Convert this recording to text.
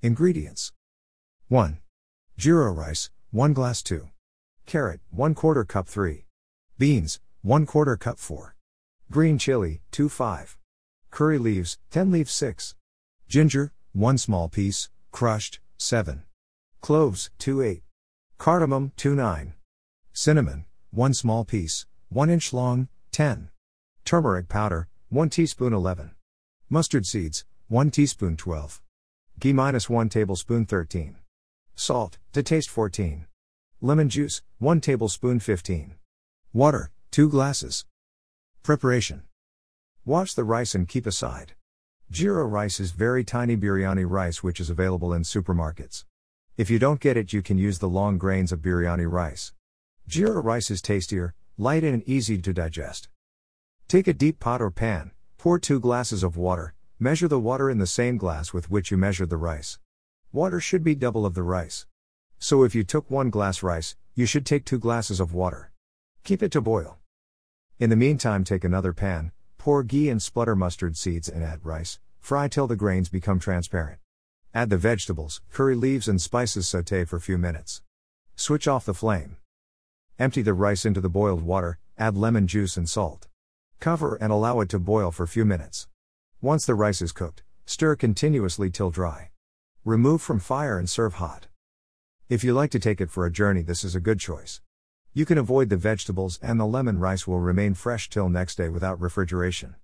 Ingredients 1. Jeera rice, 1 glass 2. Carrot, 1 quarter cup 3. Beans, 1 quarter cup 4. Green chili, 2 5. Curry leaves, 10 leaves 6. Ginger, 1 small piece, crushed, 7. Cloves, 2 8. Cardamom, 2 9. Cinnamon, 1 small piece, 1 inch long, 10. Turmeric powder, 1 teaspoon 11. Mustard seeds, 1 teaspoon 12. Ghee minus 1 tablespoon 13. Salt, to taste 14. Lemon juice, 1 tablespoon 15. Water, 2 glasses. Preparation Wash the rice and keep aside. Jeera rice is very tiny biryani rice which is available in supermarkets. If you don't get it, you can use the long grains of biryani rice. Jeera rice is tastier, light, and easy to digest. Take a deep pot or pan, pour 2 glasses of water, measure the water in the same glass with which you measured the rice. Water should be double of the rice. So if you took 1 glass rice, you should take 2 glasses of water. Keep it to boil. In the meantime, take another pan, pour ghee and splutter mustard seeds and add rice, fry till the grains become transparent. Add the vegetables, curry leaves, and spices, saute for a few minutes. Switch off the flame. Empty the rice into the boiled water, add lemon juice and salt. Cover and allow it to boil for a few minutes. Once the rice is cooked, stir continuously till dry. Remove from fire and serve hot. If you like to take it for a journey, this is a good choice. You can avoid the vegetables and the lemon rice will remain fresh till next day without refrigeration.